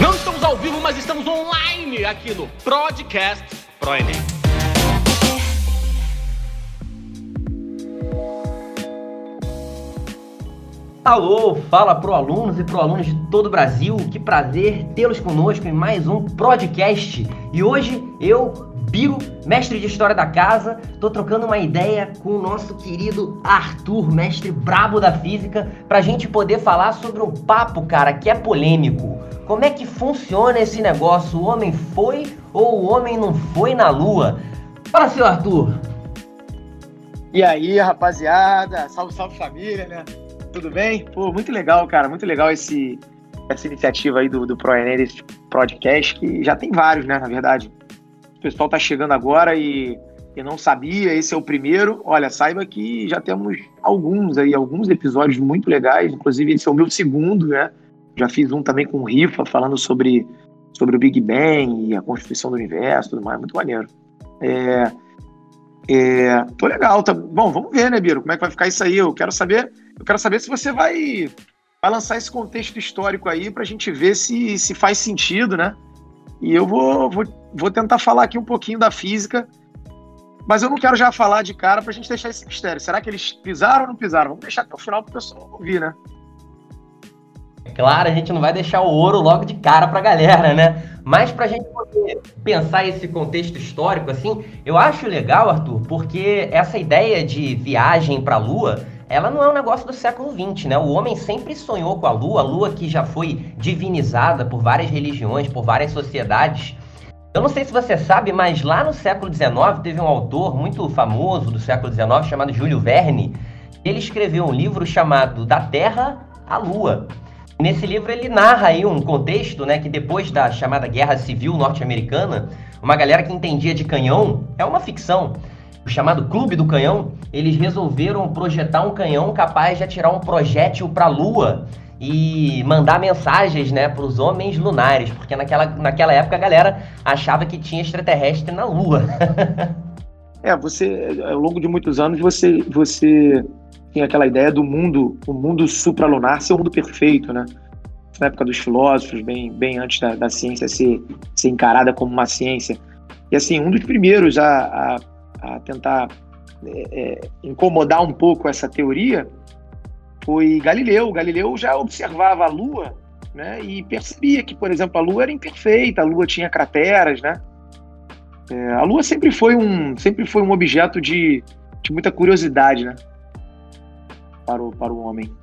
Não estamos ao vivo, mas estamos online aqui no Podcast Pro Enem. Alô, fala pro alunos e pro alunos de todo o Brasil. Que prazer tê-los conosco em mais um podcast. E hoje eu, Biro, mestre de História da Casa, tô trocando uma ideia com o nosso querido Arthur, mestre brabo da Física, pra gente poder falar sobre um papo, cara, que é polêmico. Como é que funciona esse negócio? O homem foi ou o homem não foi na Lua? Fala, seu Arthur. E aí, rapaziada? Salve, salve família, né? Tudo bem? Pô, muito legal, cara. Muito legal esse, essa iniciativa aí do, do ProEnem, desse podcast, que já tem vários, né, na verdade. O pessoal tá chegando agora e, e não sabia, esse é o primeiro. Olha, saiba que já temos alguns aí, alguns episódios muito legais, inclusive esse é o meu segundo, né? Já fiz um também com o Rifa, falando sobre, sobre o Big Bang e a constituição do universo tudo mais, muito maneiro. É, é, tô legal, tá bom, vamos ver, né, Biro, como é que vai ficar isso aí, eu quero saber eu quero saber se você vai, vai lançar esse contexto histórico aí para a gente ver se, se faz sentido, né? E eu vou, vou, vou tentar falar aqui um pouquinho da física, mas eu não quero já falar de cara para a gente deixar esse mistério. Será que eles pisaram ou não pisaram? Vamos deixar até o final para o pessoal ouvir, né? É claro, a gente não vai deixar o ouro logo de cara para a galera, né? Mas para a gente poder pensar esse contexto histórico, assim, eu acho legal, Arthur, porque essa ideia de viagem para a Lua ela não é um negócio do século XX, né? O homem sempre sonhou com a lua, a lua que já foi divinizada por várias religiões, por várias sociedades. Eu não sei se você sabe, mas lá no século XIX teve um autor muito famoso do século XIX chamado Júlio Verne. Ele escreveu um livro chamado Da Terra à Lua. Nesse livro ele narra aí um contexto, né, que depois da chamada Guerra Civil Norte-Americana, uma galera que entendia de canhão, é uma ficção, o chamado Clube do Canhão, eles resolveram projetar um canhão capaz de atirar um projétil para a Lua e mandar mensagens né, para os homens lunares, porque naquela, naquela época a galera achava que tinha extraterrestre na Lua. é, você, ao longo de muitos anos, você, você tinha aquela ideia do mundo, o mundo supralunar ser o mundo perfeito, né? Na época dos filósofos, bem, bem antes da, da ciência ser, ser encarada como uma ciência. E assim, um dos primeiros a, a a tentar é, é, incomodar um pouco essa teoria foi Galileu. Galileu já observava a Lua né, e percebia que, por exemplo, a Lua era imperfeita, a Lua tinha crateras, né? É, a Lua sempre foi um, sempre foi um objeto de, de muita curiosidade, né? Para o, para o homem.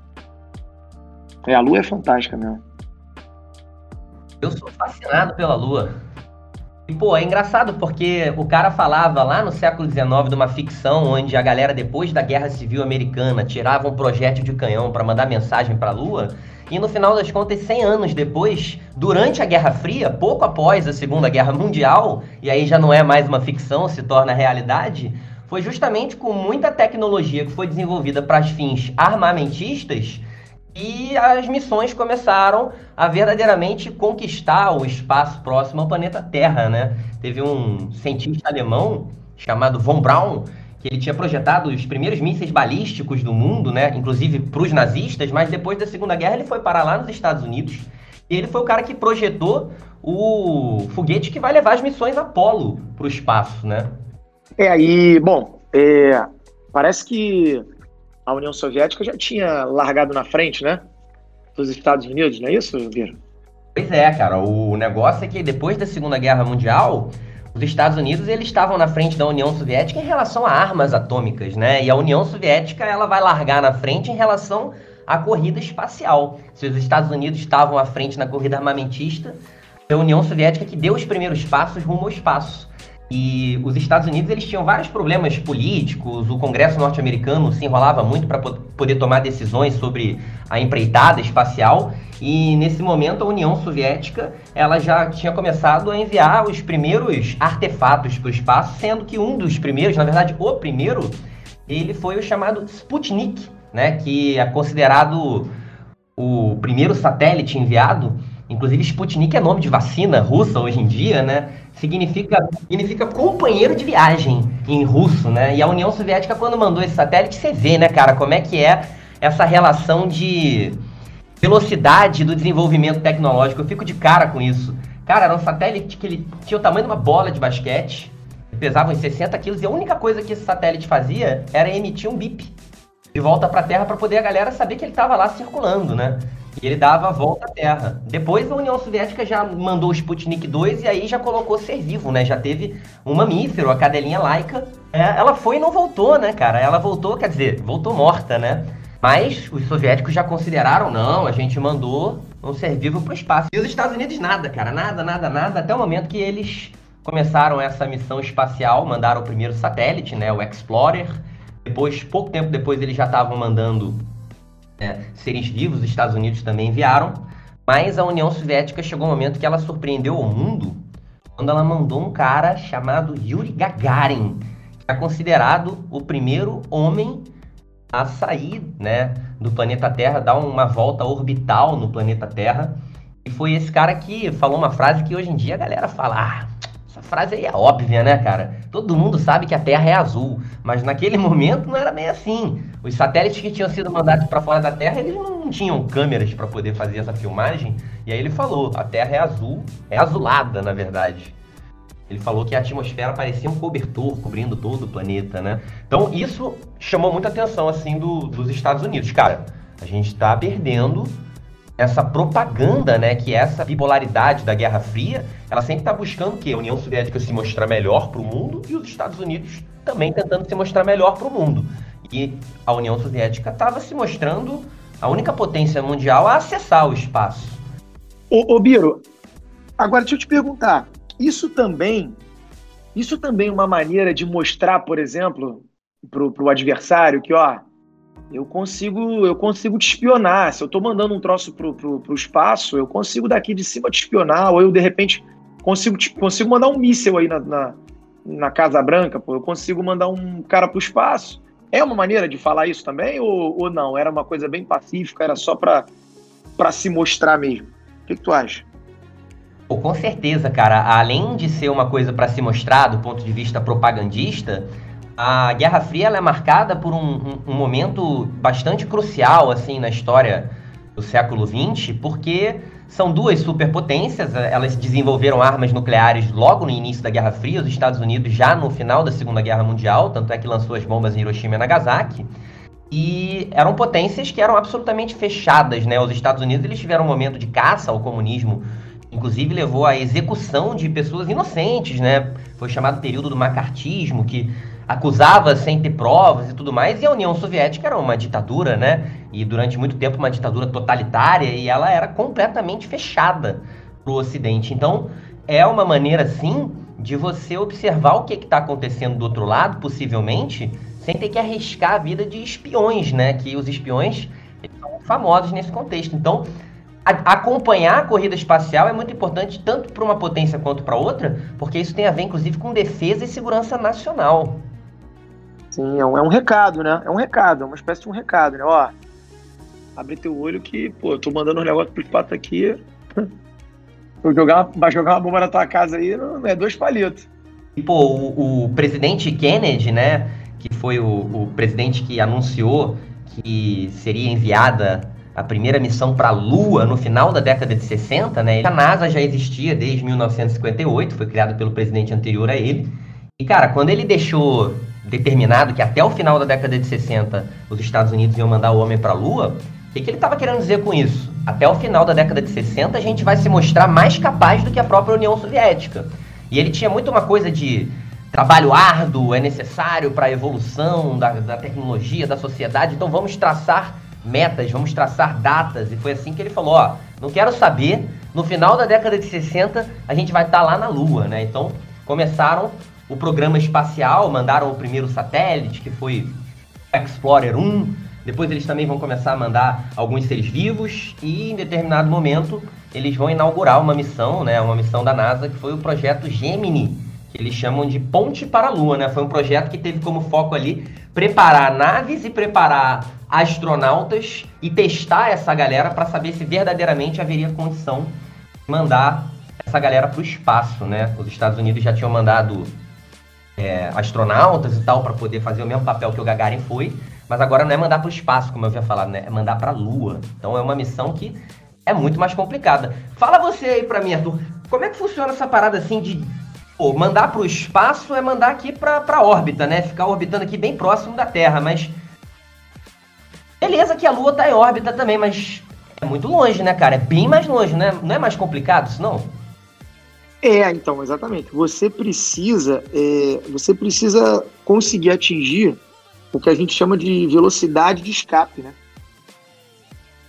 É, a Lua é fantástica mesmo. Eu sou fascinado pela Lua. E, pô, é engraçado porque o cara falava lá no século XIX de uma ficção onde a galera, depois da Guerra Civil Americana, tirava um projétil de canhão para mandar mensagem para a Lua. E no final das contas, 100 anos depois, durante a Guerra Fria, pouco após a Segunda Guerra Mundial, e aí já não é mais uma ficção, se torna realidade, foi justamente com muita tecnologia que foi desenvolvida para fins armamentistas e as missões começaram a verdadeiramente conquistar o espaço próximo ao planeta Terra, né? Teve um cientista alemão chamado von Braun que ele tinha projetado os primeiros mísseis balísticos do mundo, né? Inclusive para os nazistas, mas depois da Segunda Guerra ele foi parar lá nos Estados Unidos e ele foi o cara que projetou o foguete que vai levar as missões Apollo para o espaço, né? É aí, bom, é, parece que a União Soviética já tinha largado na frente, né? Dos Estados Unidos, não é isso, Vira? Pois é, cara. O negócio é que depois da Segunda Guerra Mundial, os Estados Unidos eles estavam na frente da União Soviética em relação a armas atômicas, né? E a União Soviética ela vai largar na frente em relação à corrida espacial. Se os Estados Unidos estavam à frente na corrida armamentista, é a União Soviética que deu os primeiros passos rumo ao espaço. E os Estados Unidos eles tinham vários problemas políticos, o Congresso norte-americano se enrolava muito para poder tomar decisões sobre a empreitada espacial, e nesse momento a União Soviética ela já tinha começado a enviar os primeiros artefatos para o espaço, sendo que um dos primeiros, na verdade o primeiro, ele foi o chamado Sputnik, né, que é considerado o primeiro satélite enviado. Inclusive Sputnik é nome de vacina russa hoje em dia, né? Significa, significa companheiro de viagem em russo, né? E a União Soviética, quando mandou esse satélite, você vê, né, cara, como é que é essa relação de, velocidade do desenvolvimento tecnológico. Eu fico de cara com isso. Cara, era um satélite que ele tinha o tamanho de uma bola de basquete, pesava uns 60 quilos, e a única coisa que esse satélite fazia era emitir um bip de volta para a Terra para poder a galera saber que ele estava lá circulando, né? E ele dava a volta à Terra. Depois a União Soviética já mandou o Sputnik 2 e aí já colocou ser vivo, né? Já teve um mamífero, a cadelinha laica. É, ela foi e não voltou, né, cara? Ela voltou, quer dizer, voltou morta, né? Mas os soviéticos já consideraram, não, a gente mandou um ser vivo para o espaço. E os Estados Unidos nada, cara, nada, nada, nada, até o momento que eles começaram essa missão espacial, mandaram o primeiro satélite, né, o Explorer. Depois, pouco tempo depois, eles já estavam mandando é, seres vivos, os Estados Unidos também enviaram. Mas a União Soviética chegou um momento que ela surpreendeu o mundo quando ela mandou um cara chamado Yuri Gagarin, que é considerado o primeiro homem a sair né, do planeta Terra, dar uma volta orbital no planeta Terra. E foi esse cara que falou uma frase que hoje em dia a galera fala: ah, essa frase aí é óbvia, né, cara? Todo mundo sabe que a Terra é azul, mas naquele momento não era bem assim. Os satélites que tinham sido mandados para fora da Terra, eles não tinham câmeras para poder fazer essa filmagem. E aí ele falou: a Terra é azul, é azulada, na verdade. Ele falou que a atmosfera parecia um cobertor cobrindo todo o planeta, né? Então isso chamou muita atenção assim do, dos Estados Unidos. Cara, a gente está perdendo essa propaganda, né? Que é essa bipolaridade da Guerra Fria, ela sempre está buscando que a União Soviética se mostrar melhor para o mundo e os Estados Unidos também tentando se mostrar melhor para o mundo. E a União Soviética estava se mostrando a única potência mundial a acessar o espaço. Ô, ô Biro, agora deixa eu te perguntar, isso também, isso também é uma maneira de mostrar, por exemplo, para o adversário que, ó, eu consigo, eu consigo te espionar. Se eu estou mandando um troço pro, pro, pro espaço, eu consigo daqui de cima te espionar, ou eu de repente consigo, te, consigo mandar um míssel aí na, na, na, Casa Branca, pô. Eu consigo mandar um cara pro espaço. É uma maneira de falar isso também, ou, ou não? Era uma coisa bem pacífica, era só para se mostrar mesmo. O que, que tu acha? Pô, com certeza, cara. Além de ser uma coisa para se mostrar do ponto de vista propagandista, a Guerra Fria é marcada por um, um, um, momento bastante crucial assim na história do século XX, porque são duas superpotências, eh, elas desenvolveram armas nucleares logo no início da Guerra Fria, os Estados Unidos já no final da Segunda Guerra Mundial, tanto é que lançou as bombas em Hiroshima e Nagasaki. E eram potências que eram absolutamente fechadas, né? Os Estados Unidos eles tiveram um momento de caça ao comunismo inclusive levou à execução de pessoas inocentes, né? Foi chamado período do macartismo, que acusava sem ter provas e tudo mais, e a União Soviética era uma ditadura, né? E durante muito tempo uma ditadura totalitária, e ela era completamente fechada para o Ocidente. Então, é uma maneira, sim, de você observar o que está acontecendo do outro lado, possivelmente, sem ter que arriscar a vida de espiões, né? Que os espiões são famosos nesse contexto. Então, a, acompanhar a corrida espacial é muito importante tanto para uma potência quanto para outra, porque isso tem a ver, inclusive, com defesa e segurança nacional. Sim, é um, é um recado, né? É um recado, é uma espécie de um recado, né? Ó, abre teu olho que, pô, eu tô mandando um negócio pro espaço aqui. Vou jogar, vai jogar uma bomba na tua casa aí, não é dois palitos. E, pô, o, o presidente Kennedy, né? Que foi o, o presidente que anunciou que seria enviada a primeira missão para a Lua no final da década de 60, né? A NASA já existia desde 1958, foi criada pelo presidente anterior a ele. E, cara, quando ele deixou determinado que até o final da década de 60 os Estados Unidos iam mandar o homem para a Lua, o que, que ele estava querendo dizer com isso? Até o final da década de 60 a gente vai se mostrar mais capaz do que a própria União Soviética. E ele tinha muito uma coisa de trabalho árduo é necessário para a evolução da, da tecnologia, da sociedade, então vamos traçar metas, vamos traçar datas. E foi assim que ele falou: ó, não quero saber, no final da década de 60 a gente vai estar tá lá na Lua, né? Então começaram o programa espacial, mandaram o primeiro satélite, que foi Explorer 1. Depois eles também vão começar a mandar alguns seres vivos e em determinado momento eles vão inaugurar uma missão, né, uma missão da NASA que foi o projeto Gemini, que eles chamam de Ponte para a Lua, né? Foi um projeto que teve como foco ali preparar naves e preparar astronautas e testar essa galera para saber se verdadeiramente haveria condição de mandar essa galera para o espaço, né? Os Estados Unidos já tinham mandado é, astronautas e tal para poder fazer o mesmo papel que o Gagarin foi, Mas agora não é mandar para o espaço, como eu já falado, né? É mandar para a Lua. Então é uma missão que é muito mais complicada. Fala você aí para mim, Arthur. Como é que funciona essa parada assim de pô, mandar para o espaço é mandar aqui para a órbita, né? Ficar orbitando aqui bem próximo da Terra, mas beleza que a Lua está em órbita também, mas é muito longe, né, cara? É bem mais longe, né? Não é mais complicado isso não? É, então, exatamente. Você precisa, é, você precisa conseguir atingir o que a gente chama de velocidade de escape, né?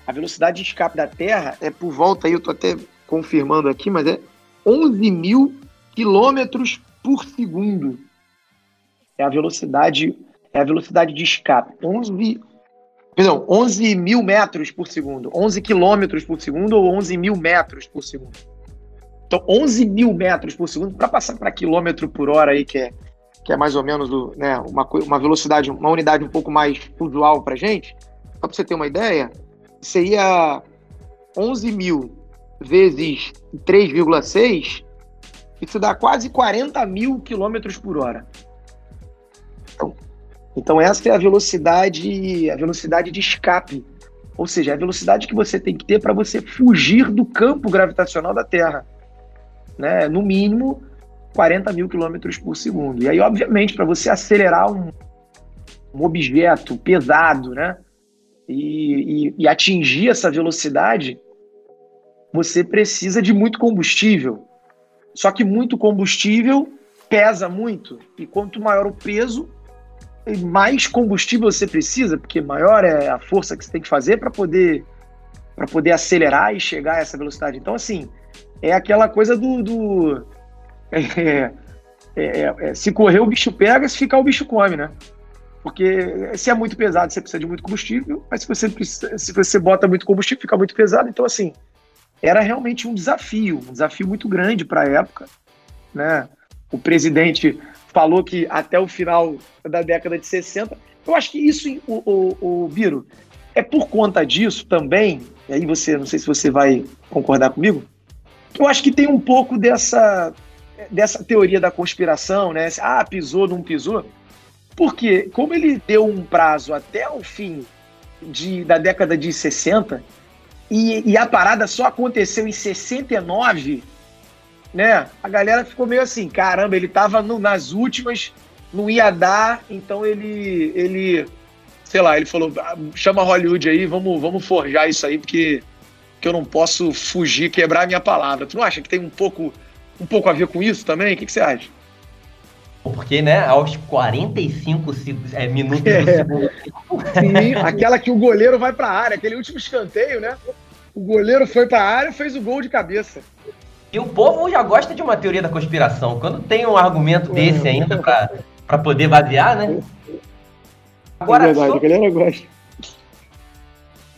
A velocidade de escape da Terra é por volta aí, eu tô até confirmando aqui, mas é 11 mil quilômetros por segundo. É a velocidade, é a velocidade de escape. 11, perdão, 11 mil metros por segundo. 11 quilômetros por segundo ou 11 mil metros por segundo. Então, 11 mil metros por segundo, para passar para quilômetro por hora aí, que é, que é mais ou menos né, uma, uma velocidade, uma unidade um pouco mais usual para gente, só para você ter uma ideia, seria 11 mil vezes 3,6, isso dá quase 40 mil quilômetros por hora. Então, então, essa é a velocidade, a velocidade de escape, ou seja, a velocidade que você tem que ter para você fugir do campo gravitacional da Terra né, no mínimo 40 mil quilômetros por segundo. E aí, obviamente, para você acelerar um, um, objeto pesado, né, e, e, e atingir essa velocidade, você precisa de muito combustível. Só que muito combustível pesa muito. E quanto maior o peso, mais combustível você precisa, porque maior é a força que você tem que fazer para poder para poder acelerar e chegar a essa velocidade. Então, assim, é aquela coisa do. do é, é, é, se correr, o bicho pega, se ficar, o bicho come, né? Porque se é muito pesado, você precisa de muito combustível, mas se você, precisa, se você bota muito combustível, fica muito pesado. Então, assim, era realmente um desafio, um desafio muito grande para a época. Né? O presidente falou que até o final da década de 60. Eu acho que isso, o, o, o Biro, é por conta disso também. E aí você, não sei se você vai concordar comigo, eu acho que tem um pouco dessa, dessa teoria da conspiração, né? Ah, pisou, não pisou. Porque, como ele deu um prazo até o fim de, da década de 60, e, e a parada só aconteceu em 69, né? A galera ficou meio assim, caramba, ele tava no, nas últimas, não ia dar, então ele, ele, sei lá, ele falou, ah, chama Hollywood aí, vamos, vamos forjar isso aí, porque que eu não posso fugir, quebrar a minha palavra. Tu não acha que tem um pouco, um pouco a ver com isso também? O que, que você acha? Porque, né, aos 45 é, minutos do é. segundo Sim, aquela que o goleiro vai para a área, aquele último escanteio, né? O goleiro foi para a área e fez o gol de cabeça. E o povo já gosta de uma teoria da conspiração. Quando tem um argumento desse ainda para poder basear, né? Agora, é verdade, sobre... a galera gosta.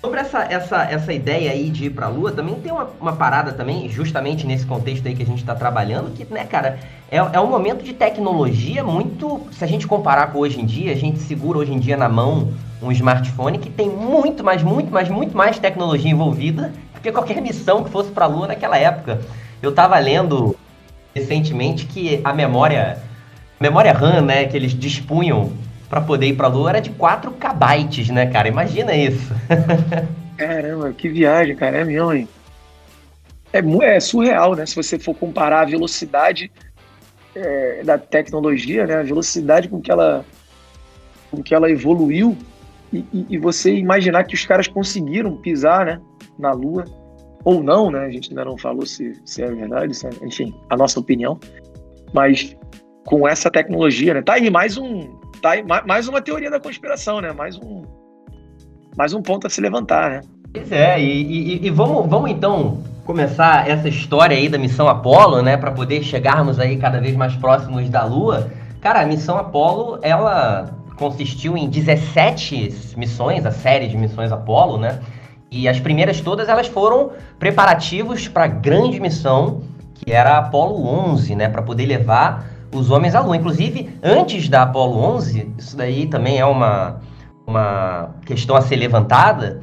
Sobre essa, essa, essa ideia aí de ir para a Lua, também tem uma, uma parada também, justamente nesse contexto aí que a gente está trabalhando, que, né, cara, é, é um momento de tecnologia muito. Se a gente comparar com hoje em dia, a gente segura hoje em dia na mão um smartphone que tem muito mais, muito mais, muito mais tecnologia envolvida do que qualquer missão que fosse para a Lua naquela época. Eu estava lendo recentemente que a memória, memória RAM, né, que eles dispunham para poder ir para a Lua era de 4 kbytes, né, cara? Imagina isso. Caramba, que viagem, cara. É mesmo, hein? É, é surreal, né? Se você for comparar a velocidade é, da tecnologia, né? A velocidade com que ela, com que ela evoluiu e, e, e, você imaginar que os caras conseguiram pisar, né? Na Lua ou não, né? A gente ainda não falou se, se é verdade, se é, enfim, a nossa opinião. Mas com essa tecnologia, né? Tá aí mais um, tá aí mais uma teoria da conspiração, né? Mais um, mais um ponto a se levantar, né? Pois é, e, e, e vamos, vamos então começar essa história aí da missão Apolo, né? Para poder chegarmos aí cada vez mais próximos da Lua. Cara, a missão Apolo, ela consistiu em 17 missões, a série de missões Apolo, né? E as primeiras todas elas foram preparativos para a grande missão que era a Apolo 11, né? Para poder levar os homens à Lua. Inclusive, antes da Apollo 11, isso daí também é uma, uma questão a ser levantada,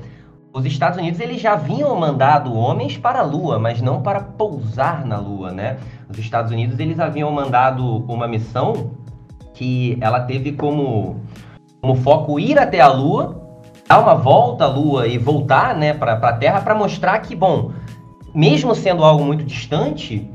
os Estados Unidos eles já haviam mandado homens para a Lua, mas não para pousar na Lua, né? Os Estados Unidos eles haviam mandado uma missão que ela teve como como foco ir até a Lua, dar uma volta à Lua e voltar né, para a Terra para mostrar que, bom, mesmo sendo algo muito distante,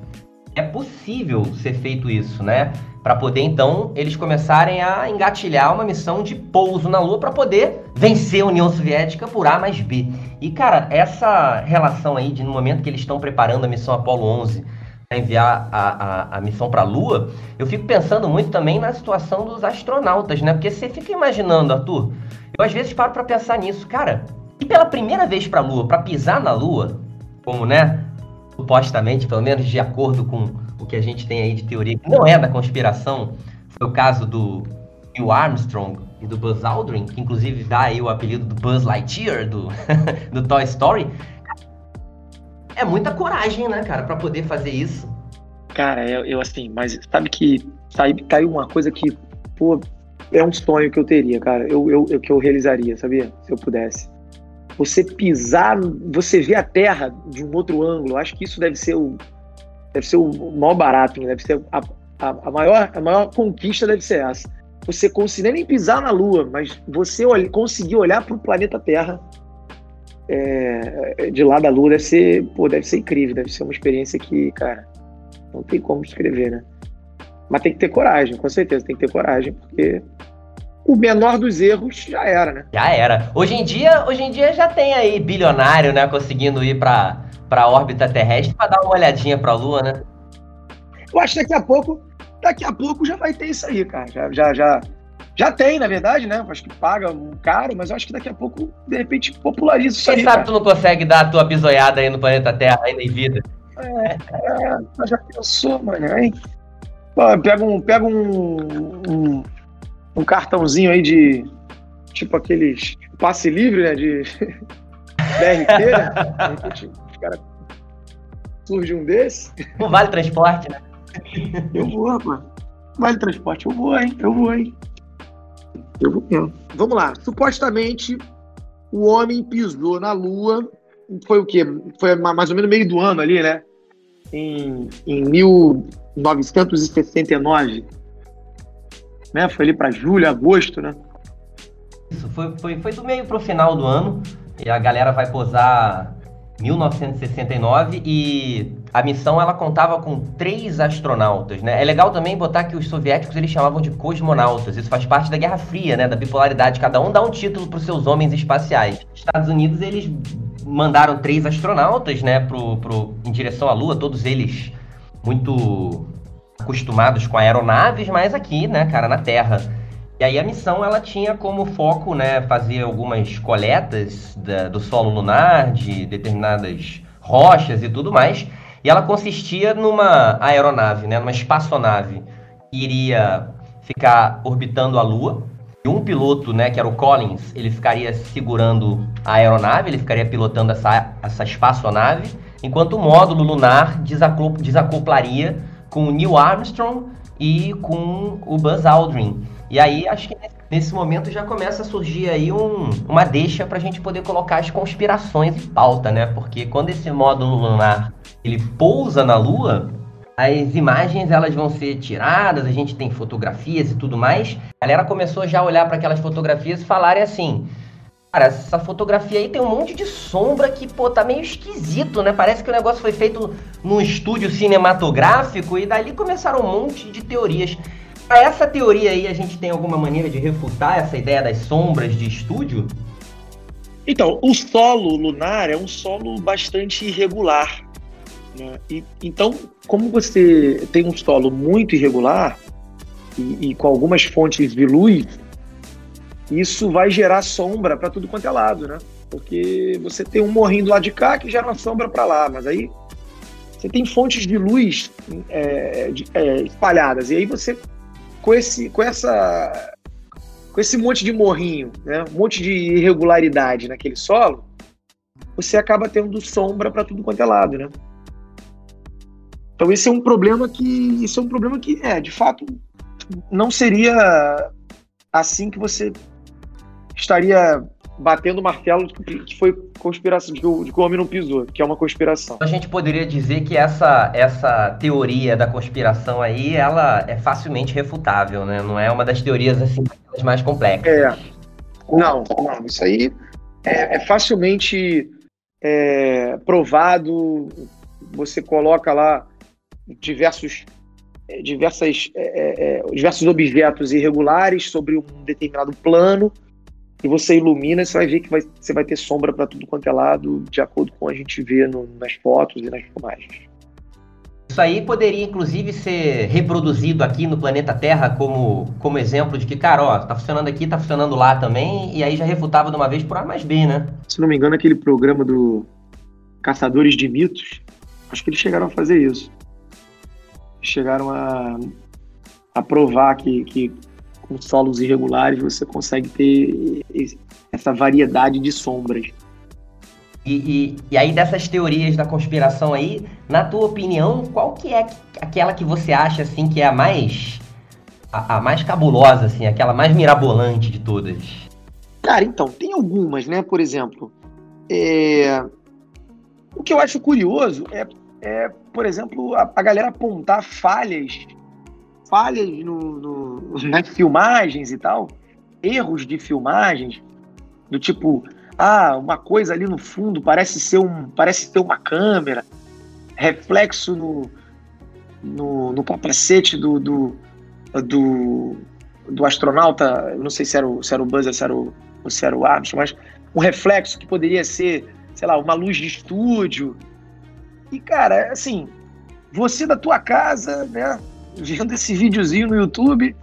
é possível ser feito isso, né? Para poder então eles começarem a engatilhar uma missão de pouso na Lua para poder vencer a União Soviética por A mais B. E cara, essa relação aí de no momento que eles estão preparando a missão Apollo 11 para enviar a, a, a missão para a Lua, eu fico pensando muito também na situação dos astronautas, né? Porque você fica imaginando, Arthur, eu às vezes paro para pensar nisso, cara. E pela primeira vez para a Lua, para pisar na Lua, como né, supostamente, pelo menos de acordo com o que a gente tem aí de teoria, que não é da conspiração, foi o caso do Neil Armstrong e do Buzz Aldrin, que inclusive dá aí o apelido do Buzz Lightyear do, do Toy Story. É muita coragem, né, cara, para poder fazer isso. Cara, eu, eu, assim, mas sabe que sabe, caiu uma coisa que, pô, é um sonho que eu teria, cara. Eu, eu, eu que eu realizaria, sabia? Se eu pudesse você pisar, você vê a Terra de um outro ângulo. Acho que isso deve ser o, deve ser o maior barato, deve ser a, a, a, maior, a maior conquista deve ser essa. Você conseguir nem pisar na Lua, mas você olha, conseguir olhar para o planeta Terra é, de lá da Lua deve ser, pô, deve ser incrível, deve ser uma experiência que, cara, não tem como descrever, né? Mas tem que ter coragem, com certeza, tem que ter coragem, porque o menor dos erros já era, né? Já era. Hoje em dia, hoje em dia já tem aí bilionário, né, conseguindo ir para para órbita terrestre para dar uma olhadinha para a Lua, né? Eu acho que daqui a pouco, daqui a pouco já vai ter isso aí, cara. Já já já, já tem, na verdade, né? Acho que paga um caro, mas eu acho que daqui a pouco de repente populariza isso Quem aí. Quem sabe cara. tu não consegue dar a tua bisoiada aí no planeta Terra ainda em vida? É, é já pensou, mano, hein? Pega um, pega um, um um cartãozinho aí de tipo aqueles passe livre, né? De BRT, né? os caras surge um desse. Não vale transporte, né? Eu vou, rapaz. Vale transporte, eu vou, hein? Eu vou, hein? Eu vou mesmo. Vamos lá. Supostamente o homem pisou na Lua. Foi o quê? Foi mais ou menos meio do ano ali, né? Em, em 1969 né? Foi ali para julho, agosto, né? Isso, foi, foi, foi do meio pro final do ano. E a galera vai posar 1969 e a missão ela contava com três astronautas, né? É legal também botar que os soviéticos eles chamavam de cosmonautas. Isso faz parte da Guerra Fria, né? Da bipolaridade. Cada um dá um título para os seus homens espaciais. Os Estados Unidos eles mandaram três astronautas, né? Pro, pro, em direção à Lua. Todos eles muito acostumados com aeronaves, mas aqui, né, cara, na Terra. E aí a missão ela tinha como foco, né, fazer algumas coletas da, do solo lunar, de determinadas rochas e tudo mais. E ela consistia numa aeronave, né, numa espaçonave que iria ficar orbitando a Lua. E um piloto, né, que era o Collins, ele ficaria segurando a aeronave, ele ficaria pilotando essa, essa espaçonave, enquanto o módulo lunar desacoplaria com o Neil Armstrong e com o Buzz Aldrin. E aí, acho que nesse momento já começa a surgir aí um, uma deixa para a gente poder colocar as conspirações em pauta, né? Porque quando esse módulo lunar ele pousa na Lua, as imagens elas vão ser tiradas, a gente tem fotografias e tudo mais. A galera começou já a olhar para aquelas fotografias e falarem assim: Cara, essa fotografia aí tem um monte de sombra que, pô, tá meio esquisito, né? Parece que o negócio foi feito num estúdio cinematográfico e dali começaram um monte de teorias. Pra essa teoria aí, a gente tem alguma maneira de refutar essa ideia das sombras de estúdio? Então, o solo lunar é um solo bastante irregular. Né? E, então, como você tem um solo muito irregular e, e com algumas fontes de luz, isso vai gerar sombra para tudo quanto é lado, né? Porque você tem um morrinho do lado de cá que gera uma sombra para lá, mas aí você tem fontes de luz é, de, é, espalhadas e aí você com esse com essa com esse monte de morrinho, né? Um monte de irregularidade naquele solo, você acaba tendo sombra para tudo quanto é lado, né? Então esse é um problema que isso é um problema que é de fato não seria assim que você estaria batendo o martelo que foi conspiração, de que, o, de que o homem não pisou, que é uma conspiração. A gente poderia dizer que essa, essa teoria da conspiração aí, ela é facilmente refutável, né? Não é uma das teorias assim mais complexas. É. Não, não, isso aí é, é facilmente é, provado. Você coloca lá diversos, é, diversas, é, é, diversos objetos irregulares sobre um determinado plano e você ilumina, você vai ver que vai, você vai ter sombra para tudo quanto é lado, de acordo com a gente vê no, nas fotos e nas filmagens. Isso aí poderia, inclusive, ser reproduzido aqui no planeta Terra como, como exemplo de que, cara, ó, tá funcionando aqui, tá funcionando lá também, e aí já refutava de uma vez por A mais B, né? Se não me engano, aquele programa do Caçadores de Mitos, acho que eles chegaram a fazer isso. Chegaram a, a provar que, que com solos irregulares você consegue ter essa variedade de sombras. E, e, e, aí dessas teorias da conspiração aí, na tua opinião, qual que é aquela que você acha assim que é a mais a, a, mais cabulosa assim, aquela mais mirabolante de todas? Cara, então tem algumas, né? Por exemplo, é... o que eu acho curioso é, é por exemplo, a, a galera apontar falhas, falhas no, no, nas filmagens e tal, erros de filmagens do tipo ah, uma coisa ali no fundo parece ser um, parece ter uma câmera, reflexo no, no, no capacete do, do, do, do astronauta, não sei se era o, se era o Buzz, se era o, se era o Armstrong, mas um reflexo que poderia ser, sei lá, uma luz de estúdio. E, cara, assim, você da tua casa, né, vendo esse videozinho no YouTube,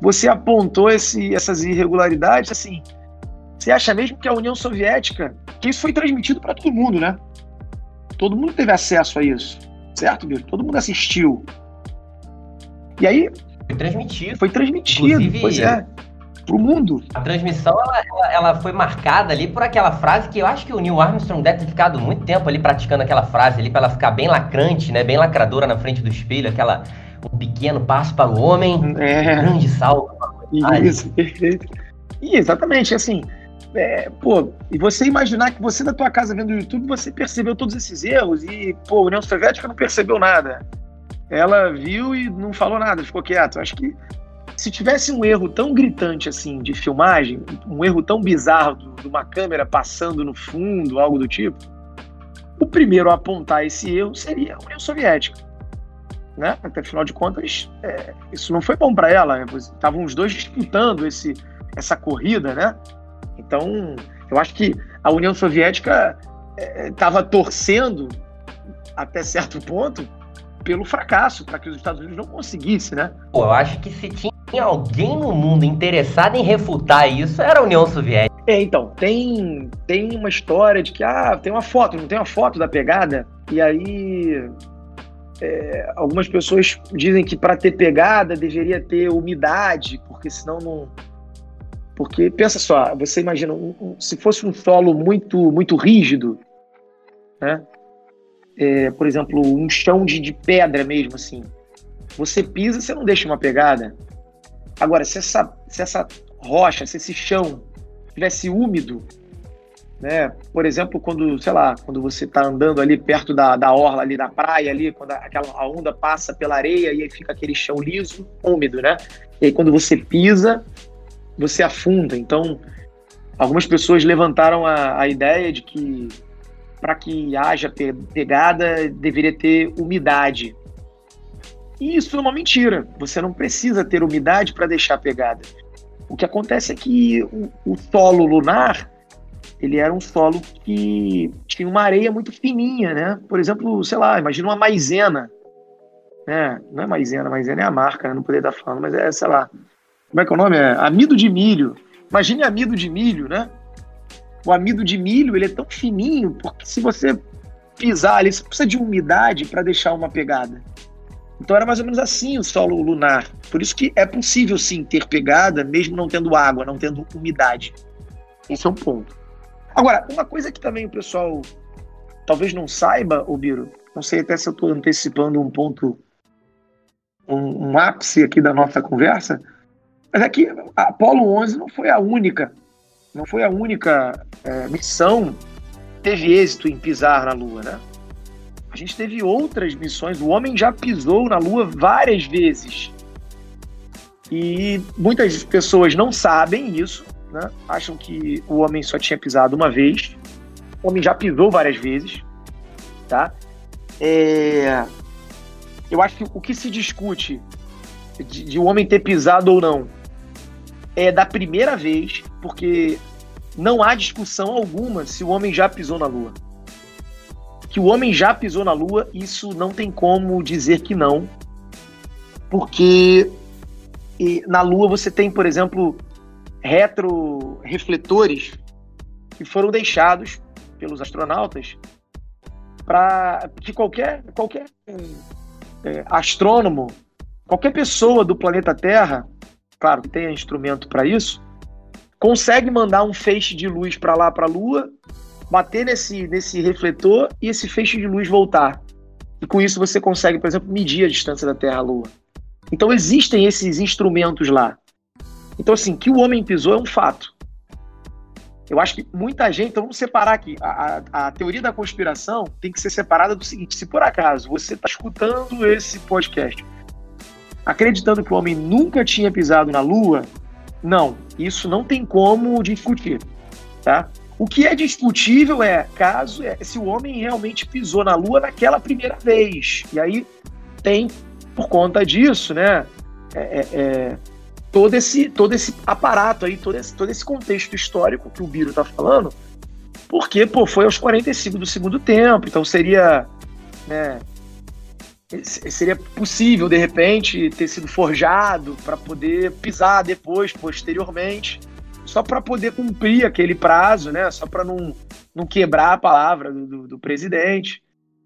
você apontou esse, essas irregularidades, assim, você acha mesmo que a União Soviética, que isso foi transmitido para todo mundo, né? Todo mundo teve acesso a isso, certo, Bicho? Todo mundo assistiu. E aí. Foi transmitido. Foi transmitido, Inclusive, pois é. Pro mundo. A transmissão ela, ela, ela, foi marcada ali por aquela frase que eu acho que o Neil Armstrong deve ter ficado muito tempo ali praticando aquela frase ali, para ela ficar bem lacrante, né? Bem lacradora na frente do espelho, aquela um pequeno passo para o homem, é. um grande salto. Isso, perfeito. E exatamente, assim, é, pô, e você imaginar que você na tua casa vendo o YouTube, você percebeu todos esses erros e, pô, a União Soviética não percebeu nada. Ela viu e não falou nada, ficou quieto. Acho que se tivesse um erro tão gritante assim de filmagem, um erro tão bizarro de uma câmera passando no fundo, algo do tipo, o primeiro a apontar esse erro seria a União Soviética. Né? Até afinal de contas, é, isso não foi bom para ela. Estavam os dois disputando esse, essa corrida, né? Então, eu acho que a União Soviética estava é, torcendo até certo ponto pelo fracasso, para que os Estados Unidos não conseguissem, né? Pô, eu acho que se tinha alguém no mundo interessado em refutar isso, era a União Soviética. É, então, tem, tem uma história de que, ah, tem uma foto, não tem uma foto da pegada? E aí, é, algumas pessoas dizem que para ter pegada deveria ter umidade, porque senão não, porque pensa só, você imagina, um, um, se fosse um solo muito, muito rígido, né? É, por exemplo, um chão de, de pedra mesmo, assim, você pisa, você não deixa uma pegada. Agora, se essa, se essa rocha, se esse chão tivesse úmido, né? Por exemplo, quando, sei lá, quando você está andando ali perto da, da orla ali da praia ali, quando a, aquela a onda passa pela areia e aí fica aquele chão liso, úmido, né? E aí quando você pisa, você afunda. Então, algumas pessoas levantaram a, a ideia de que para que haja pegada deveria ter umidade. E isso é uma mentira. Você não precisa ter umidade para deixar pegada. O que acontece é que o, o, solo lunar ele era um solo que tinha uma areia muito fininha, né? Por exemplo, sei lá, imagina uma maisena. Né? Não é maisena, maisena é a marca, né? não poderia estar falando, mas é, sei lá, como é que é o nome? É amido de milho. Imagine amido de milho, né? O amido de milho ele é tão fininho porque se você pisar ali, você precisa de umidade para deixar uma pegada. Então era mais ou menos assim o solo lunar. Por isso que é possível sim ter pegada, mesmo não tendo água, não tendo umidade. Esse é um ponto. Agora, uma coisa que também o pessoal talvez não saiba, Obiro, não sei até se eu estou antecipando um ponto, um, um ápice aqui da nossa conversa, mas é que a Apolo 11 não foi a única, não foi a única é, missão que teve êxito em pisar na Lua, né? A gente teve outras missões. O homem já pisou na Lua várias vezes. E muitas pessoas não sabem isso, né? acham que o homem só tinha pisado uma vez. O homem já pisou várias vezes, tá? É... Eu acho que o que se discute de, de o homem ter pisado ou não é da primeira vez, porque não há discussão alguma se o homem já pisou na Lua. Que o homem já pisou na Lua, isso não tem como dizer que não, porque na Lua você tem, por exemplo, retrorefletores que foram deixados pelos astronautas para que qualquer, qualquer é, astrônomo, qualquer pessoa do planeta Terra, claro que tenha instrumento para isso, consegue mandar um feixe de luz para lá, para a Lua, bater nesse, nesse refletor e esse feixe de luz voltar. E com isso você consegue, por exemplo, medir a distância da Terra à Lua. Então existem esses instrumentos lá. Então, assim, que o homem pisou é um fato. Eu acho que muita gente. Então, vamos separar aqui. A, a, a teoria da conspiração tem que ser separada do seguinte: se por acaso você está escutando esse podcast acreditando que o homem nunca tinha pisado na Lua, não. Isso não tem como discutir. Tá? O que é discutível é caso é se o homem realmente pisou na Lua naquela primeira vez. E aí tem, por conta disso, né? É, é, é todo esse, todo esse aparato aí, todo esse, todo esse contexto histórico que o Biro está falando, porque pô, foi aos 45 do segundo tempo, então seria, né, seria possível de repente ter sido forjado para poder pisar depois, posteriormente, só para poder cumprir aquele prazo, né, só para não, não quebrar a palavra do, do, do presidente.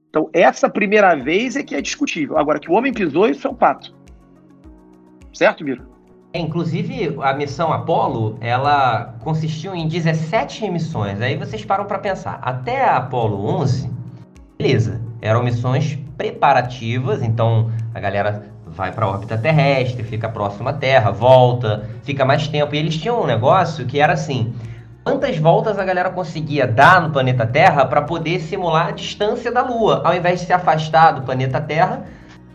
Então, essa primeira vez é que é discutível. Agora, que o homem pisou, isso é um fato. Certo, Biro? É, inclusive, a missão Apollo, ela consistiu em 17 missões. Aí vocês param para pensar. Até a Apollo 11, beleza, eram missões preparativas, então a galera vai para a órbita terrestre, fica próximo à Terra, volta, fica mais tempo. E eles tinham um negócio que era assim: quantas voltas a galera conseguia dar no planeta Terra para poder simular a distância da Lua, ao invés de se afastar do planeta Terra,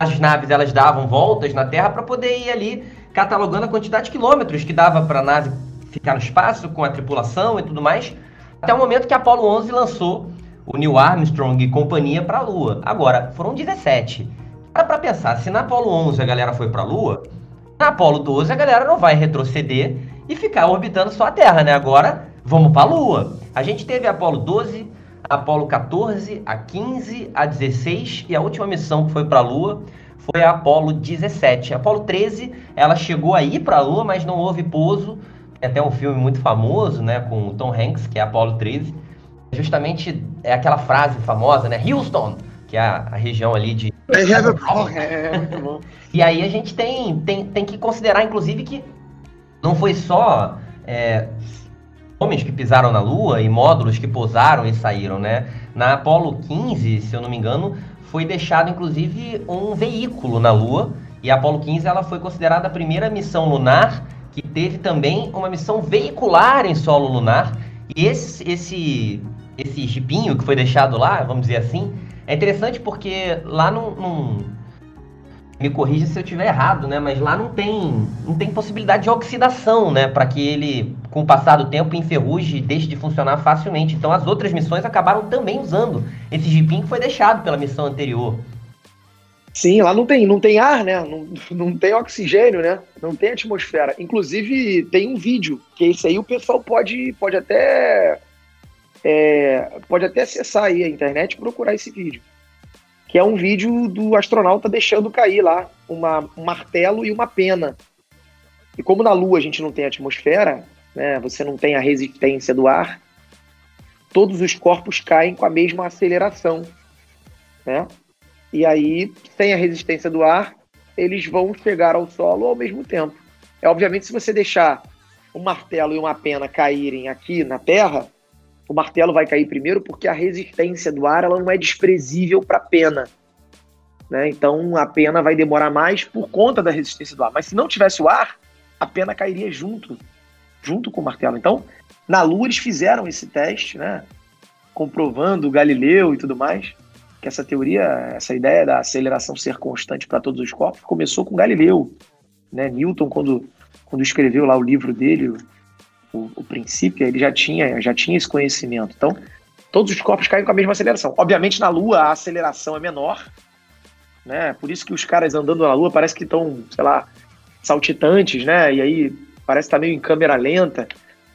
as naves elas davam voltas na Terra para poder ir ali catalogando a quantidade de quilômetros que dava para a nave ficar no espaço com a tripulação e tudo mais, até o momento que a Apollo 11 lançou o Neil Armstrong e companhia para a Lua. Agora, foram 17. Para para pensar, se na Apollo 11 a galera foi para a Lua, na Apollo 12 a galera não vai retroceder e ficar orbitando só a Terra, né? Agora, vamos para a Lua. A gente teve a Apollo 12, a Apollo 14, a 15, a 16 e a última missão que foi para a Lua foi a Apollo 17. A Apollo 13, ela chegou a ir para a Lua, mas não houve pouso. Tem até um filme muito famoso, né, com o Tom Hanks, que é a Apollo 13. Justamente é aquela frase famosa, né, Houston, que é a, a região ali de... É, é, muito bom. E aí a gente tem, tem, tem que considerar, inclusive, que não foi só é, homens que pisaram na Lua e módulos que pousaram e saíram, né? Na Apollo 15, se eu não me engano, foi deixado inclusive um veículo na Lua e a Apollo 15 ela foi considerada a primeira missão lunar que teve também uma missão veicular em solo lunar. E esse esse esse jipinho que foi deixado lá, vamos dizer assim, é interessante porque lá não, não me corrija se eu estiver errado, né? Mas lá não tem, não tem possibilidade de oxidação, né? Para que ele, com o passar do tempo, enferruje e deixe de funcionar facilmente. Então as outras missões acabaram também usando esse jipim que foi deixado pela missão anterior. Sim, lá não tem, não tem ar, né? Não, não tem oxigênio, né? Não tem atmosfera. Inclusive, tem um vídeo, que esse aí o pessoal pode, pode até. É, pode até acessar aí a internet e procurar esse vídeo que é um vídeo do astronauta deixando cair lá uma, um martelo e uma pena. E como na Lua a gente não tem atmosfera, né, você não tem a resistência do ar, todos os corpos caem com a mesma aceleração. Né? E aí, sem a resistência do ar, eles vão chegar ao solo ao mesmo tempo. É obviamente se você deixar um martelo e uma pena caírem aqui na Terra, o martelo vai cair primeiro porque a resistência do ar ela não é desprezível para a pena. Né? Então a pena vai demorar mais por conta da resistência do ar. Mas se não tivesse o ar, a pena cairia junto, junto com o martelo. Então, na Lua eles fizeram esse teste, né? comprovando o Galileu e tudo mais, que essa teoria, essa ideia da aceleração ser constante para todos os corpos, começou com Galileu, né? Newton, quando, quando escreveu lá o livro dele, o, o princípio, ele já tinha, já tinha esse conhecimento. Então, todos os corpos caem com a mesma aceleração. Obviamente, na Lua, a aceleração é menor, né? Por isso que os caras andando na Lua parece que estão, sei lá, saltitantes, né? E aí parece estar tá meio em câmera lenta.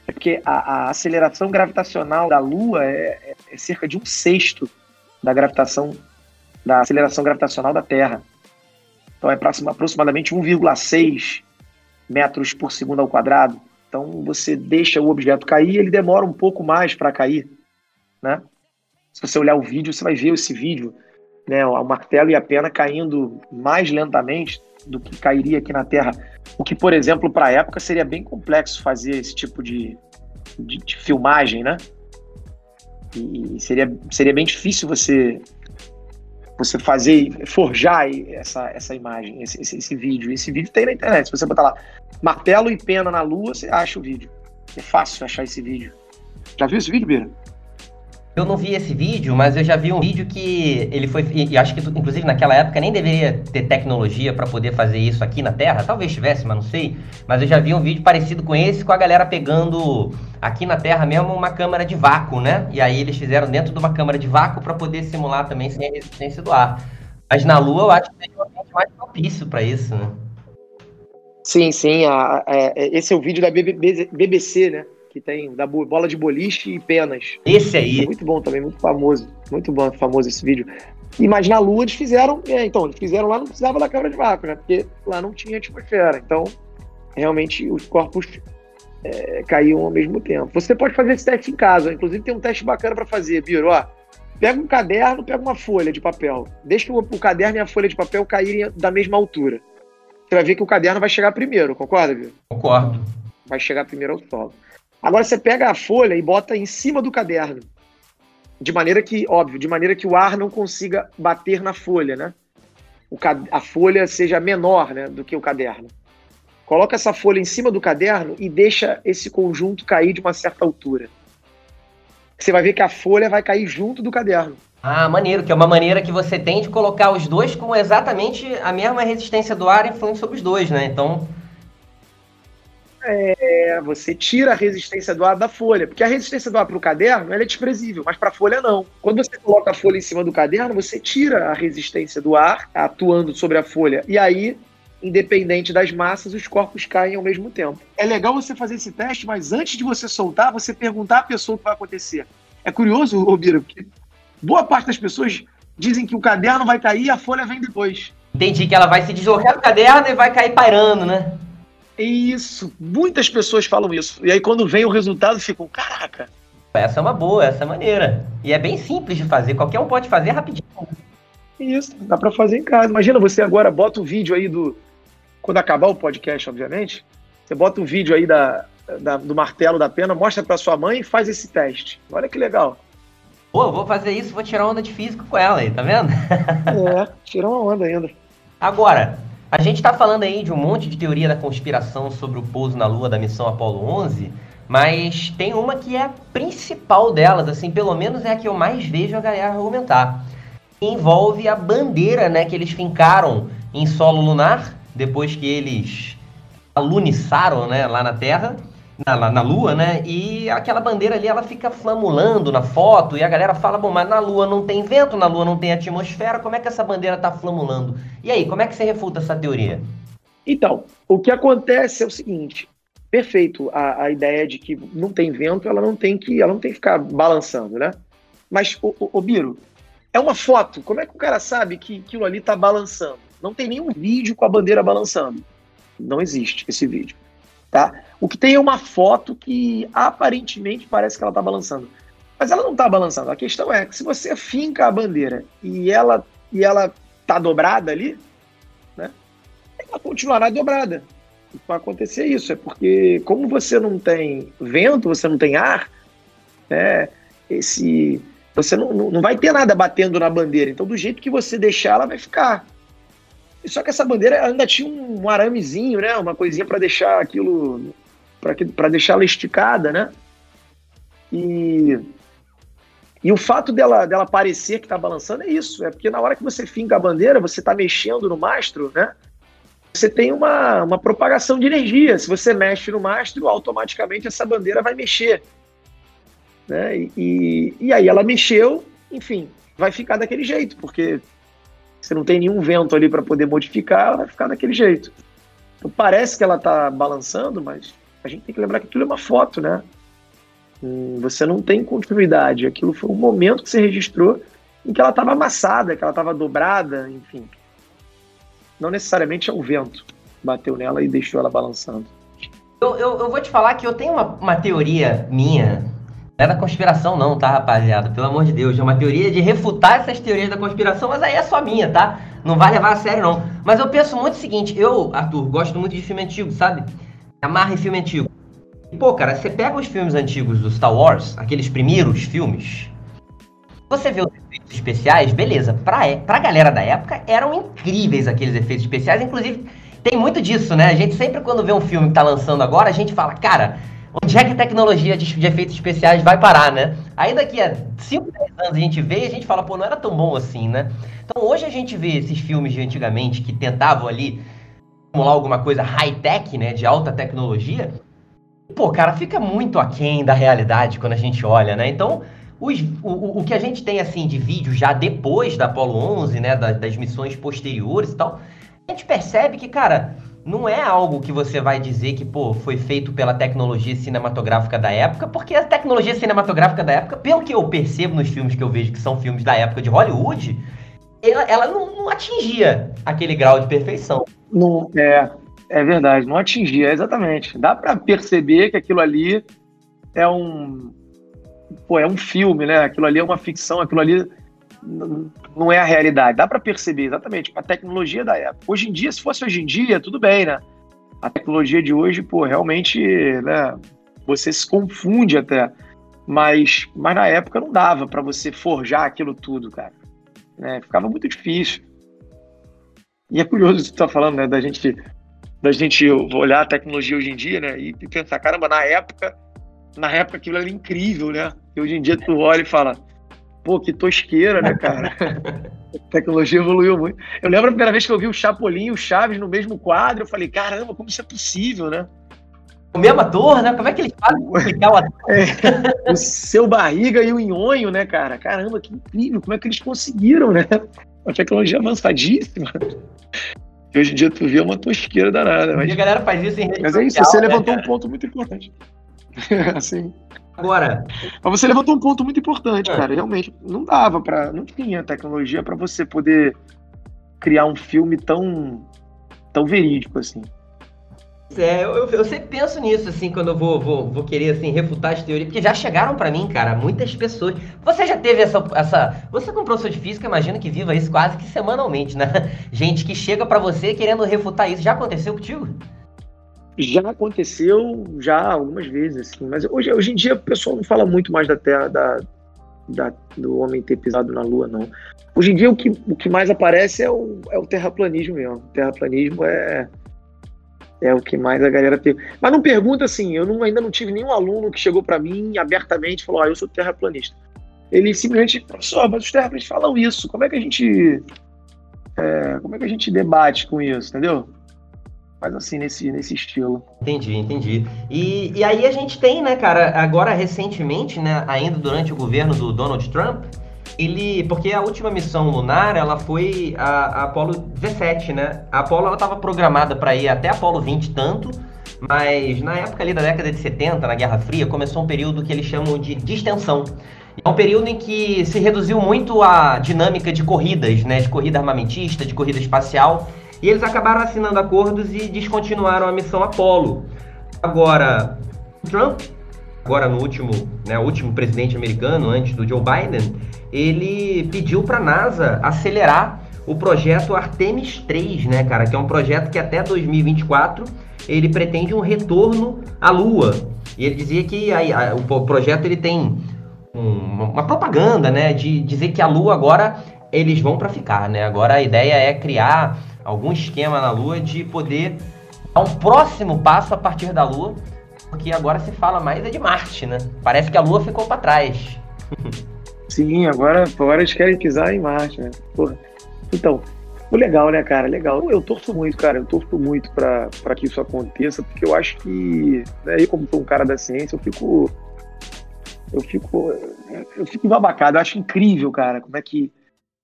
É porque a, a aceleração gravitacional da Lua é, é, é cerca de um sexto da gravitação da aceleração gravitacional da Terra. Então é aproximadamente 1,6 metros por segundo ao quadrado. Então você deixa o objeto cair, ele demora um pouco mais para cair, né? Se você olhar o vídeo, você vai ver esse vídeo, né? O martelo e a pena caindo mais lentamente do que cairia aqui na Terra. O que, por exemplo, para a época seria bem complexo fazer esse tipo de, de, de filmagem, né? E, e seria, seria bem difícil você você fazer, forjar essa, essa imagem, esse, esse, esse, vídeo. Esse vídeo tem na internet. Se você botar lá martelo e pena na lua, você acha o vídeo. É fácil achar esse vídeo. Já viu esse vídeo, Bira? Eu não vi esse vídeo, mas eu já vi um vídeo que ele foi. E acho que, inclusive, naquela época nem deveria ter tecnologia para poder fazer isso aqui na Terra. Talvez tivesse, mas não sei. Mas eu já vi um vídeo parecido com esse, com a galera pegando aqui na Terra mesmo uma câmara de vácuo, né? E aí eles fizeram dentro de uma câmara de vácuo para poder simular também sem a resistência do ar. Mas na Lua eu acho que seria um ambiente mais propício para isso, né? Sim, sim. A, a, é, esse é o vídeo da BBC, né? Que tem da bola de boliche e penas. Esse aí. Muito bom também, muito famoso. Muito bom, famoso esse vídeo. E, mas na Lua eles fizeram, é, então, eles fizeram lá, não precisava da câmera de vácuo, né? Porque lá não tinha atmosfera. Então, realmente, os corpos é, caíam ao mesmo tempo. Você pode fazer esse teste em casa. Inclusive, tem um teste bacana para fazer, Biro. Ó, pega um caderno, pega uma folha de papel. Deixa o, o caderno e a folha de papel caírem da mesma altura. Você vai ver que o caderno vai chegar primeiro, concorda, Biro? Concordo. Vai chegar primeiro ao solo. Agora você pega a folha e bota em cima do caderno. De maneira que, óbvio, de maneira que o ar não consiga bater na folha, né? O, a folha seja menor né, do que o caderno. Coloca essa folha em cima do caderno e deixa esse conjunto cair de uma certa altura. Você vai ver que a folha vai cair junto do caderno. Ah, maneiro, que é uma maneira que você tem de colocar os dois com exatamente a mesma resistência do ar influindo sobre os dois, né? Então, é, você tira a resistência do ar da folha, porque a resistência do ar para o caderno é desprezível, mas para a folha não. Quando você coloca a folha em cima do caderno, você tira a resistência do ar atuando sobre a folha, e aí, independente das massas, os corpos caem ao mesmo tempo. É legal você fazer esse teste, mas antes de você soltar, você perguntar à pessoa o que vai acontecer. É curioso, Obira, porque boa parte das pessoas dizem que o caderno vai cair e a folha vem depois. Entendi que ela vai se deslocar do caderno e vai cair pairando, né? Isso, muitas pessoas falam isso. E aí quando vem o resultado, ficam, caraca. Essa é uma boa, essa é maneira. E é bem simples de fazer, qualquer um pode fazer rapidinho. Isso, dá para fazer em casa. Imagina você agora bota o um vídeo aí do quando acabar o podcast, obviamente, você bota um vídeo aí da, da do martelo da pena, mostra para sua mãe e faz esse teste. Olha que legal. Pô, vou fazer isso, vou tirar onda de físico com ela aí, tá vendo? é, tirar uma onda ainda. Agora, a gente está falando aí de um monte de teoria da conspiração sobre o pouso na Lua da missão Apollo 11, mas tem uma que é a principal delas, assim, pelo menos é a que eu mais vejo a galera argumentar. envolve a bandeira, né, que eles fincaram em solo lunar depois que eles aluniçaram, né, lá na Terra na, na Lua, né? E aquela bandeira ali, ela fica flamulando na foto e a galera fala, bom, mas na Lua não tem vento, na Lua não tem atmosfera, como é que essa bandeira tá flamulando? E aí, como é que você refuta essa teoria? Então, o que acontece é o seguinte, perfeito a, a ideia de que não tem vento, ela não tem que, ela não tem que ficar balançando, né? Mas, o, o, o Biro, é uma foto, como é que o cara sabe que aquilo ali tá balançando? Não tem nenhum vídeo com a bandeira balançando. Não existe esse vídeo. Tá? O que tem é uma foto que aparentemente parece que ela está balançando. Mas ela não está balançando. A questão é que se você finca a bandeira e ela e ela está dobrada ali, né, ela continuará dobrada. Vai acontecer isso. É porque, como você não tem vento, você não tem ar, né, esse, você não, não vai ter nada batendo na bandeira. Então, do jeito que você deixar, ela vai ficar. Só que essa bandeira ainda tinha um aramezinho, né? Uma coisinha para deixar aquilo. para deixar ela esticada, né? E, e o fato dela, dela parecer que está balançando é isso. É porque na hora que você finca a bandeira, você está mexendo no mastro, né? você tem uma, uma propagação de energia. Se você mexe no mastro, automaticamente essa bandeira vai mexer. Né? E, e, e aí ela mexeu, enfim, vai ficar daquele jeito, porque você não tem nenhum vento ali para poder modificar, ela vai ficar daquele jeito. Então, parece que ela está balançando, mas a gente tem que lembrar que aquilo é uma foto, né? Hum, você não tem continuidade. Aquilo foi um momento que você registrou em que ela estava amassada, que ela estava dobrada, enfim. Não necessariamente é o vento bateu nela e deixou ela balançando. Eu, eu, eu vou te falar que eu tenho uma, uma teoria minha, não é da conspiração não, tá, rapaziada? Pelo amor de Deus, é uma teoria de refutar essas teorias da conspiração, mas aí é só minha, tá? Não vai levar a sério não. Mas eu penso muito o seguinte, eu, Arthur, gosto muito de filme antigo, sabe? Amarra em filme antigo. E, pô, cara, você pega os filmes antigos do Star Wars, aqueles primeiros filmes, você vê os efeitos especiais, beleza, pra, é, pra galera da época eram incríveis aqueles efeitos especiais, inclusive tem muito disso, né? A gente sempre quando vê um filme que tá lançando agora, a gente fala, cara, onde é que a tecnologia de, efeitos especiais vai parar, né? Aí daqui a 5, 10 anos a gente vê e a gente fala, pô, não era tão bom assim, né? Então hoje a gente vê esses filmes de antigamente que tentavam ali simular alguma coisa high-tech, né, de alta tecnologia, pô, cara, fica muito aquém da realidade quando a gente olha, né? Então, os, o, o que a gente tem, assim, de vídeo já depois da Apollo 11, né, das, das missões posteriores e tal, a gente percebe que, cara, não é algo que você vai dizer que, pô, foi feito pela tecnologia cinematográfica da época, porque a tecnologia cinematográfica da época, pelo que eu percebo nos filmes que eu vejo que são filmes da época de Hollywood, ela, ela não, não, atingia aquele grau de perfeição. Não, é, é verdade, não atingia, exatamente. Dá para perceber que aquilo ali é um, pô, é um filme, né? Aquilo ali é uma ficção, aquilo ali não é a realidade. Dá para perceber exatamente a tecnologia da época. Hoje em dia, se fosse hoje em dia, tudo bem, né? A tecnologia de hoje, pô, realmente, né? Você se confunde até. Mas, mas na época não dava para você forjar aquilo tudo, cara. Né? Ficava muito difícil. E é curioso você tá falando, né? Da gente, da gente olhar a tecnologia hoje em dia, né? E pensar, caramba, na época, na época aquilo era incrível, né? E hoje em dia tu olha e fala, Pô, que tosqueira, né, cara? a tecnologia evoluiu muito. Eu lembro a primeira vez que eu vi o Chapolin e o Chaves no mesmo quadro, eu falei, caramba, como isso é possível, né? O mesmo ator, né? Como é que eles fazem o ator? É, o seu barriga e o nhonho, né, cara? Caramba, que incrível, como é que eles conseguiram, né? Uma tecnologia avançadíssima. E hoje em dia tu vê uma tosqueira danada. Mas... E a galera faz isso em rede Mas é isso, você né, levantou cara? um ponto muito importante. assim. Agora. Mas você levantou um ponto muito importante, é. cara. Realmente, não dava para, não tinha tecnologia para você poder criar um filme tão, tão verídico assim. É, eu, eu, sempre penso nisso, assim, quando eu vou, vou, vou querer, assim, refutar as teorias, porque já chegaram para mim, cara, muitas pessoas. Você já teve essa, essa... Você como professor de física, imagina que viva isso quase que semanalmente, né? Gente que chega para você querendo refutar isso. Já aconteceu contigo? Já aconteceu já algumas vezes, assim, mas hoje, hoje em dia o pessoal não fala muito mais da Terra, da, da, do homem ter pisado na Lua, não. Hoje em dia o que, o que mais aparece é o, é o terraplanismo mesmo. O terraplanismo é, é o que mais a galera tem. Mas não pergunta assim, eu não, ainda não tive nenhum aluno que chegou para mim abertamente e falou: ah, eu sou terraplanista. Ele simplesmente, professor, mas os terraplanistas falam isso, como é que a gente. É, como é que a gente debate com isso, entendeu? Mas assim, nesse, nesse estilo. Entendi, entendi. E, e aí a gente tem, né, cara, agora recentemente, né, ainda durante o governo do Donald Trump, ele, porque a última missão lunar, ela foi a, a Apollo 17, né? A Apollo, ela estava programada para ir até Apollo 20 tanto, mas na época ali da década de 70, na Guerra Fria, começou um período que eles chamam de distensão. É um período em que se reduziu muito a dinâmica de corridas, né? De corrida armamentista, de corrida espacial. E eles acabaram assinando acordos e descontinuaram a missão Apollo. Agora, Trump, agora no último, né, último presidente americano, antes do Joe Biden, ele pediu para a NASA acelerar o projeto Artemis 3, né, cara, que é um projeto que até 2024 ele pretende um retorno à Lua. E ele dizia que a, a, o projeto ele tem um, uma propaganda, né, de dizer que a Lua agora eles vão para ficar, né? Agora a ideia é criar algum esquema na Lua de poder dar um próximo passo a partir da Lua, porque agora se fala mais é de Marte, né? Parece que a Lua ficou para trás. Sim, agora, agora eles querem pisar em Marte, né? Porra. Então, Legal, né, cara? Legal. Eu torço muito, cara. Eu torço muito para que isso aconteça, porque eu acho que, né, eu como sou um cara da ciência, eu fico eu fico eu fico embabacado. Eu acho incrível, cara, como é que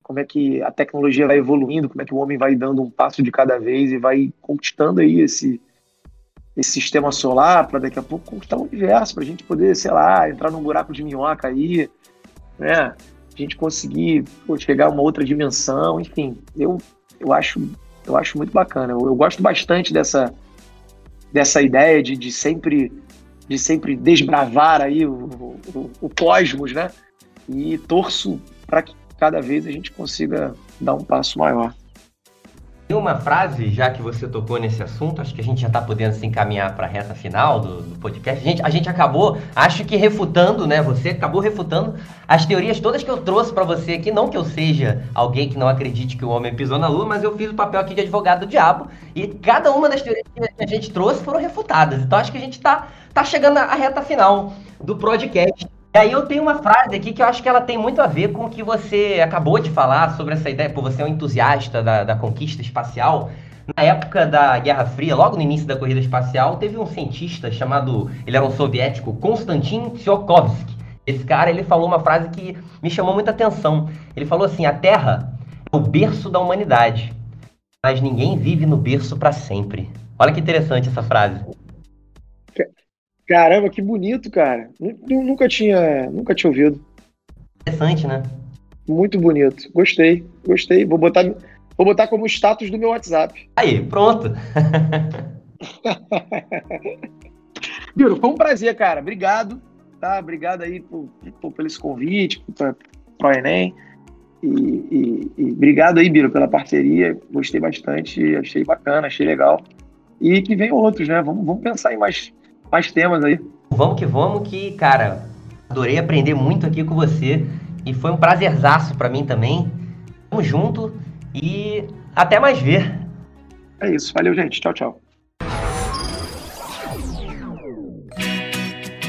como é que a tecnologia vai evoluindo, como é que o homem vai dando um passo de cada vez e vai conquistando aí esse esse sistema solar para daqui a pouco conquistar o universo, para a gente poder, sei lá, entrar num buraco de minhoca aí, né? A gente conseguir pô, chegar a uma outra dimensão, enfim, eu, eu acho eu acho muito bacana. Eu, eu gosto bastante dessa dessa ideia de, de sempre de sempre desbravar aí o, o, o cosmos, né? E torço para que cada vez a gente consiga dar um passo maior. Tem uma frase, já que você tocou nesse assunto, acho que a gente já está podendo se encaminhar para a reta final do, do, podcast. A gente, a gente acabou, acho que refutando, né? Você acabou refutando as teorias todas que eu trouxe para você aqui. Não que eu seja alguém que não acredite que o homem pisou na lua, mas eu fiz o papel aqui de advogado do diabo. E cada uma das teorias que a gente trouxe foram refutadas. Então acho que a gente está tá chegando à reta final do podcast. E aí eu tenho uma frase aqui que eu acho que ela tem muito a ver com o que você acabou de falar sobre essa ideia, por você é um entusiasta da, da conquista espacial. Na época da Guerra Fria, logo no início da corrida espacial, teve um cientista chamado, ele era um soviético, Konstantin Tsiolkovsky. Esse cara, ele falou uma frase que me chamou muita atenção. Ele falou assim: "A Terra é o berço da humanidade, mas ninguém vive no berço para sempre". Olha que interessante essa frase. Caramba, que bonito, cara. Nunca tinha, nunca tinha ouvido. Interessante, né? Muito bonito. Gostei, gostei. Vou botar, vou botar como status do meu WhatsApp. Aí, pronto. Biro, foi um prazer, cara. Obrigado, tá? Obrigado aí por, por, por esse convite, para o Enem. E, e, e, obrigado aí, Biro, pela parceria. Gostei bastante, achei bacana, achei legal. E que venham outros, né? Vamos, vamos pensar em mais mais temas aí. Vamos que vamos, que, cara, adorei aprender muito aqui com você e foi um prazerzaço para mim também. Tamo junto e até mais ver. É isso, valeu, gente. Tchau, tchau.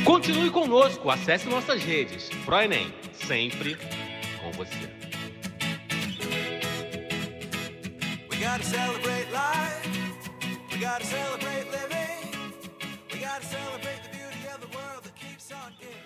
Continue conosco, acesse nossas redes. ProEnem, sempre com você. We gotta celebrate life. We gotta celebrate gotta celebrate the beauty of the world that keeps on giving.